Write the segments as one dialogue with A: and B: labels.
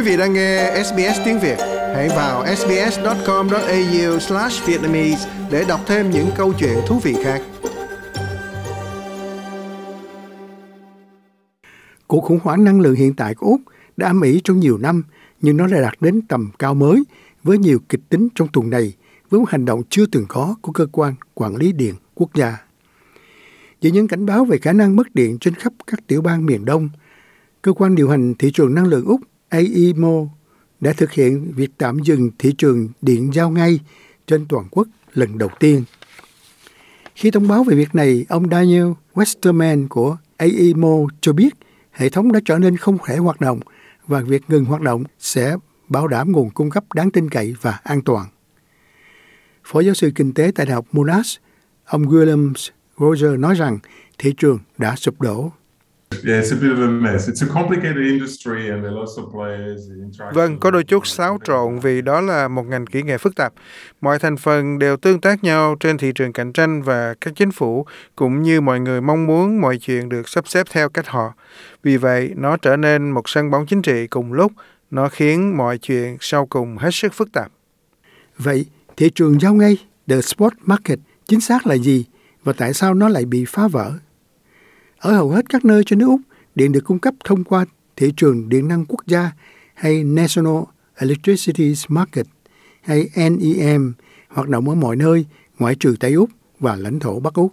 A: Quý vị đang nghe SBS tiếng Việt, hãy vào sbs.com.au/vietnamese để đọc thêm những câu chuyện thú vị khác. Cuộc khủng hoảng năng lượng hiện tại của Úc đã ám ỉ trong nhiều năm, nhưng nó đã đạt đến tầm cao mới với nhiều kịch tính trong tuần này với một hành động chưa từng có của cơ quan quản lý điện quốc gia. Giữa những cảnh báo về khả năng mất điện trên khắp các tiểu bang miền Đông, cơ quan điều hành thị trường năng lượng Úc AEMO đã thực hiện việc tạm dừng thị trường điện giao ngay trên toàn quốc lần đầu tiên. Khi thông báo về việc này, ông Daniel Westerman của AEMO cho biết hệ thống đã trở nên không thể hoạt động và việc ngừng hoạt động sẽ bảo đảm nguồn cung cấp đáng tin cậy và an toàn. Phó giáo sư kinh tế tại Đại học Monash, ông Williams Roger nói rằng thị trường đã sụp đổ.
B: Vâng, có đôi chút xáo trộn vì đó là một ngành kỹ nghệ phức tạp. Mọi thành phần đều tương tác nhau trên thị trường cạnh tranh và các chính phủ cũng như mọi người mong muốn mọi chuyện được sắp xếp theo cách họ. Vì vậy, nó trở nên một sân bóng chính trị cùng lúc, nó khiến mọi chuyện sau cùng hết sức phức tạp.
A: Vậy, thị trường giao ngay, the spot market, chính xác là gì và tại sao nó lại bị phá vỡ? Ở hầu hết các nơi trên nước Úc, điện được cung cấp thông qua thị trường điện năng quốc gia hay National Electricity Market hay NEM hoạt động ở mọi nơi ngoại trừ Tây Úc và lãnh thổ Bắc Úc.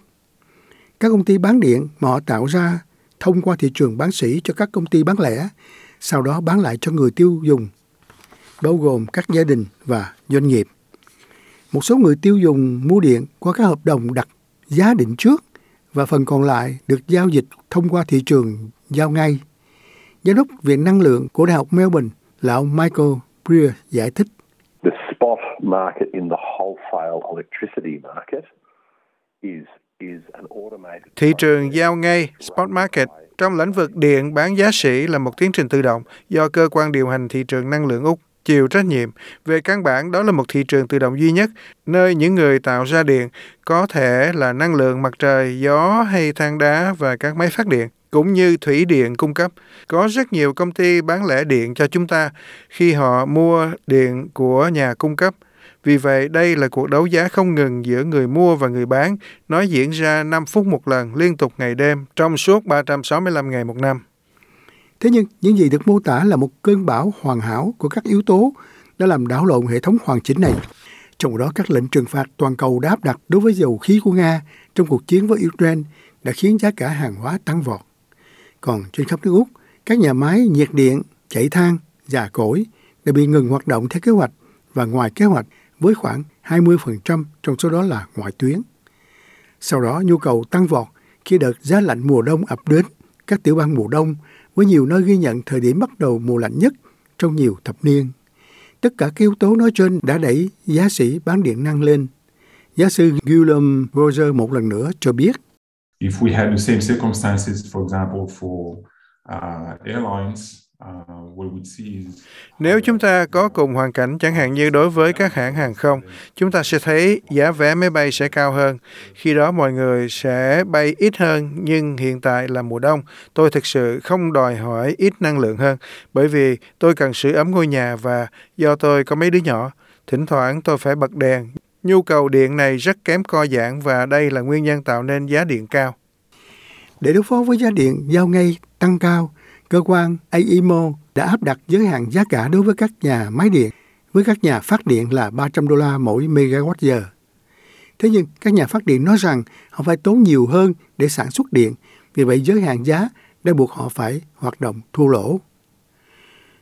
A: Các công ty bán điện mà họ tạo ra thông qua thị trường bán sỉ cho các công ty bán lẻ, sau đó bán lại cho người tiêu dùng, bao gồm các gia đình và doanh nghiệp. Một số người tiêu dùng mua điện qua các hợp đồng đặt giá định trước và phần còn lại được giao dịch thông qua thị trường giao ngay. Giám đốc Viện Năng lượng của Đại học Melbourne là ông Michael Breer giải thích. The spot market in the wholesale electricity market
B: is Thị trường giao ngay, spot market, trong lĩnh vực điện bán giá sỉ là một tiến trình tự động do cơ quan điều hành thị trường năng lượng Úc chịu trách nhiệm. Về căn bản, đó là một thị trường tự động duy nhất, nơi những người tạo ra điện có thể là năng lượng mặt trời, gió hay than đá và các máy phát điện cũng như thủy điện cung cấp. Có rất nhiều công ty bán lẻ điện cho chúng ta khi họ mua điện của nhà cung cấp. Vì vậy, đây là cuộc đấu giá không ngừng giữa người mua và người bán. Nó diễn ra 5 phút một lần, liên tục ngày đêm, trong suốt 365 ngày một năm.
A: Thế nhưng, những gì được mô tả là một cơn bão hoàn hảo của các yếu tố đã làm đảo lộn hệ thống hoàn chỉnh này. Trong đó, các lệnh trừng phạt toàn cầu đáp đặt đối với dầu khí của Nga trong cuộc chiến với Ukraine đã khiến giá cả hàng hóa tăng vọt. Còn trên khắp nước Úc, các nhà máy nhiệt điện, chảy than, già cỗi đã bị ngừng hoạt động theo kế hoạch và ngoài kế hoạch với khoảng 20% trong số đó là ngoại tuyến. Sau đó, nhu cầu tăng vọt khi đợt giá lạnh mùa đông ập đến các tiểu bang mùa đông với nhiều nơi ghi nhận thời điểm bắt đầu mùa lạnh nhất trong nhiều thập niên. Tất cả các yếu tố nói trên đã đẩy giá sĩ bán điện năng lên. Giáo sư Guillaume Roger một lần nữa cho biết. If we had the same circumstances, for example, for uh, airlines,
B: nếu chúng ta có cùng hoàn cảnh chẳng hạn như đối với các hãng hàng không, chúng ta sẽ thấy giá vé máy bay sẽ cao hơn. Khi đó mọi người sẽ bay ít hơn, nhưng hiện tại là mùa đông, tôi thực sự không đòi hỏi ít năng lượng hơn, bởi vì tôi cần sưởi ấm ngôi nhà và do tôi có mấy đứa nhỏ, thỉnh thoảng tôi phải bật đèn. Nhu cầu điện này rất kém co giãn và đây là nguyên nhân tạo nên giá điện cao.
A: Để đối phó với giá điện giao ngay tăng cao, cơ quan AEMO đã áp đặt giới hạn giá cả đối với các nhà máy điện với các nhà phát điện là 300 đô la mỗi megawatt giờ. Thế nhưng các nhà phát điện nói rằng họ phải tốn nhiều hơn để sản xuất điện, vì vậy giới hạn giá đã buộc họ phải hoạt động thua lỗ.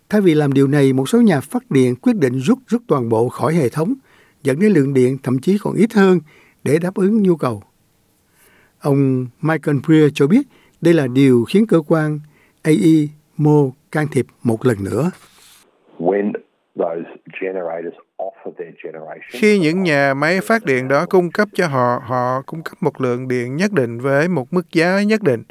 A: Thay vì làm điều này, một số nhà phát điện quyết định rút rút toàn bộ khỏi hệ thống, dẫn đến lượng điện thậm chí còn ít hơn để đáp ứng nhu cầu. Ông Michael Freer cho biết đây là điều khiến cơ quan AEMO can thiệp một lần nữa. When those generators
B: khi những nhà máy phát điện đó cung cấp cho họ, họ cung cấp một lượng điện nhất định với một mức giá nhất định.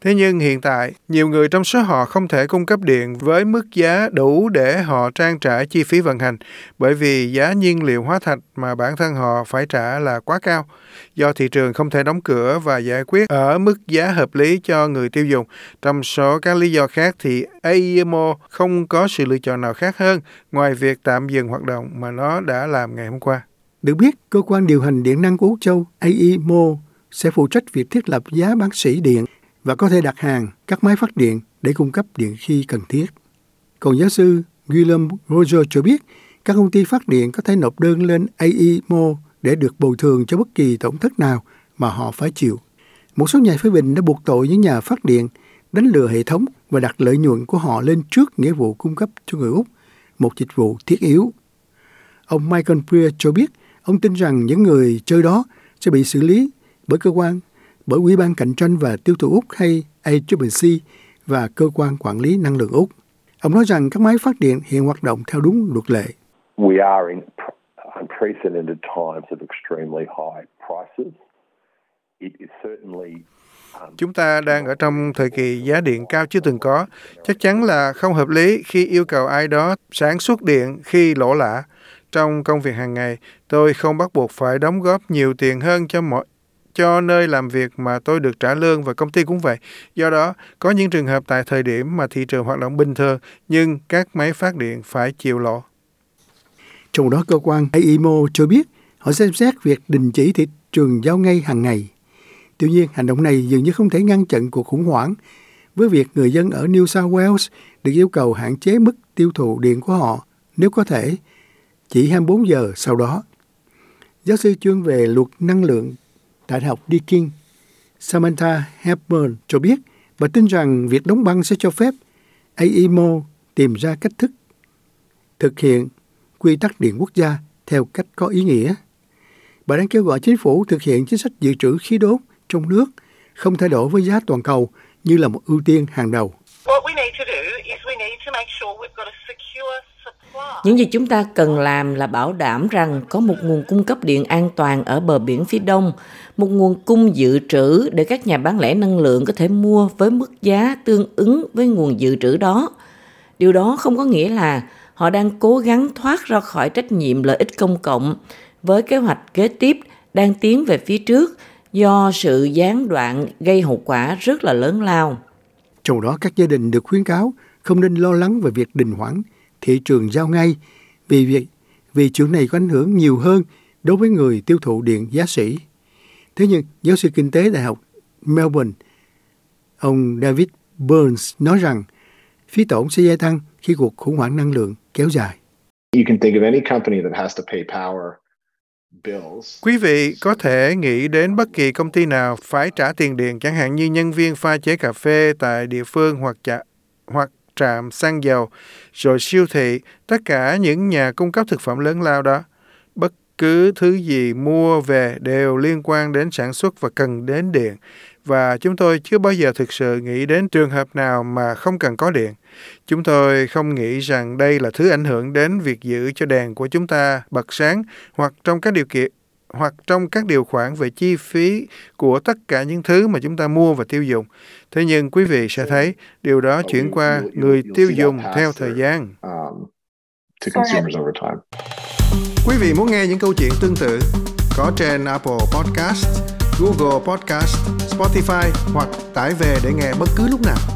B: Thế nhưng hiện tại, nhiều người trong số họ không thể cung cấp điện với mức giá đủ để họ trang trải chi phí vận hành, bởi vì giá nhiên liệu hóa thạch mà bản thân họ phải trả là quá cao. Do thị trường không thể đóng cửa và giải quyết ở mức giá hợp lý cho người tiêu dùng. Trong số các lý do khác thì AEMO không có sự lựa chọn nào khác hơn ngoài việc tạm dừng hoạt động mà nó đã làm ngày hôm qua.
A: Được biết, cơ quan điều hành điện năng của Úc Châu AEMO sẽ phụ trách việc thiết lập giá bán sỉ điện và có thể đặt hàng các máy phát điện để cung cấp điện khi cần thiết. Còn giáo sư Guillaume Roger cho biết, các công ty phát điện có thể nộp đơn lên AEMO để được bồi thường cho bất kỳ tổn thất nào mà họ phải chịu. Một số nhà phê bình đã buộc tội những nhà phát điện đánh lừa hệ thống và đặt lợi nhuận của họ lên trước nghĩa vụ cung cấp cho người Úc một dịch vụ thiết yếu. Ông Michael Prier cho biết ông tin rằng những người chơi đó sẽ bị xử lý bởi cơ quan, bởi Ủy ban Cạnh tranh và Tiêu thụ Úc hay ACCC và Cơ quan Quản lý Năng lượng Úc. Ông nói rằng các máy phát điện hiện hoạt động theo đúng luật lệ. We are in unprecedented times of extremely high prices.
B: It is certainly um, Chúng ta đang ở trong thời kỳ giá điện cao chưa từng có. Chắc chắn là không hợp lý khi yêu cầu ai đó sản xuất điện khi lỗ lã. Trong công việc hàng ngày, tôi không bắt buộc phải đóng góp nhiều tiền hơn cho mọi cho nơi làm việc mà tôi được trả lương và công ty cũng vậy. Do đó, có những trường hợp tại thời điểm mà thị trường hoạt động bình thường, nhưng các máy phát điện phải chịu lỗ.
A: Trong đó, cơ quan AIMO cho biết họ xem xét việc đình chỉ thị trường giao ngay hàng ngày. Tuy nhiên, hành động này dường như không thể ngăn chặn cuộc khủng hoảng với việc người dân ở New South Wales được yêu cầu hạn chế mức tiêu thụ điện của họ nếu có thể chỉ 24 giờ sau đó. Giáo sư chuyên về luật năng lượng tại Đại học Deakin, Samantha Hepburn cho biết và tin rằng việc đóng băng sẽ cho phép AEMO tìm ra cách thức thực hiện quy tắc điện quốc gia theo cách có ý nghĩa. Bà đang kêu gọi chính phủ thực hiện chính sách dự trữ khí đốt trong nước không thay đổi với giá toàn cầu như là một ưu tiên hàng đầu.
C: Những gì chúng ta cần làm là bảo đảm rằng có một nguồn cung cấp điện an toàn ở bờ biển phía đông, một nguồn cung dự trữ để các nhà bán lẻ năng lượng có thể mua với mức giá tương ứng với nguồn dự trữ đó. Điều đó không có nghĩa là họ đang cố gắng thoát ra khỏi trách nhiệm lợi ích công cộng với kế hoạch kế tiếp đang tiến về phía trước do sự gián đoạn gây hậu quả rất là lớn lao.
A: Trong đó các gia đình được khuyến cáo không nên lo lắng về việc đình hoãn thị trường giao ngay vì việc vì chuyện này có ảnh hưởng nhiều hơn đối với người tiêu thụ điện giá sĩ. Thế nhưng, giáo sư kinh tế Đại học Melbourne, ông David Burns nói rằng phí tổn sẽ gia tăng khi cuộc khủng hoảng năng lượng kéo dài.
B: Quý vị có thể nghĩ đến bất kỳ công ty nào phải trả tiền điện, chẳng hạn như nhân viên pha chế cà phê tại địa phương hoặc chợ, hoặc trạm xăng dầu, rồi siêu thị, tất cả những nhà cung cấp thực phẩm lớn lao đó. Bất cứ thứ gì mua về đều liên quan đến sản xuất và cần đến điện. Và chúng tôi chưa bao giờ thực sự nghĩ đến trường hợp nào mà không cần có điện. Chúng tôi không nghĩ rằng đây là thứ ảnh hưởng đến việc giữ cho đèn của chúng ta bật sáng hoặc trong các điều kiện hoặc trong các điều khoản về chi phí của tất cả những thứ mà chúng ta mua và tiêu dùng. Thế nhưng quý vị sẽ thấy điều đó chuyển qua người tiêu dùng theo thời gian. Um, quý vị muốn nghe những câu chuyện tương tự có trên Apple Podcast, Google Podcast, Spotify hoặc tải về để nghe bất cứ lúc nào.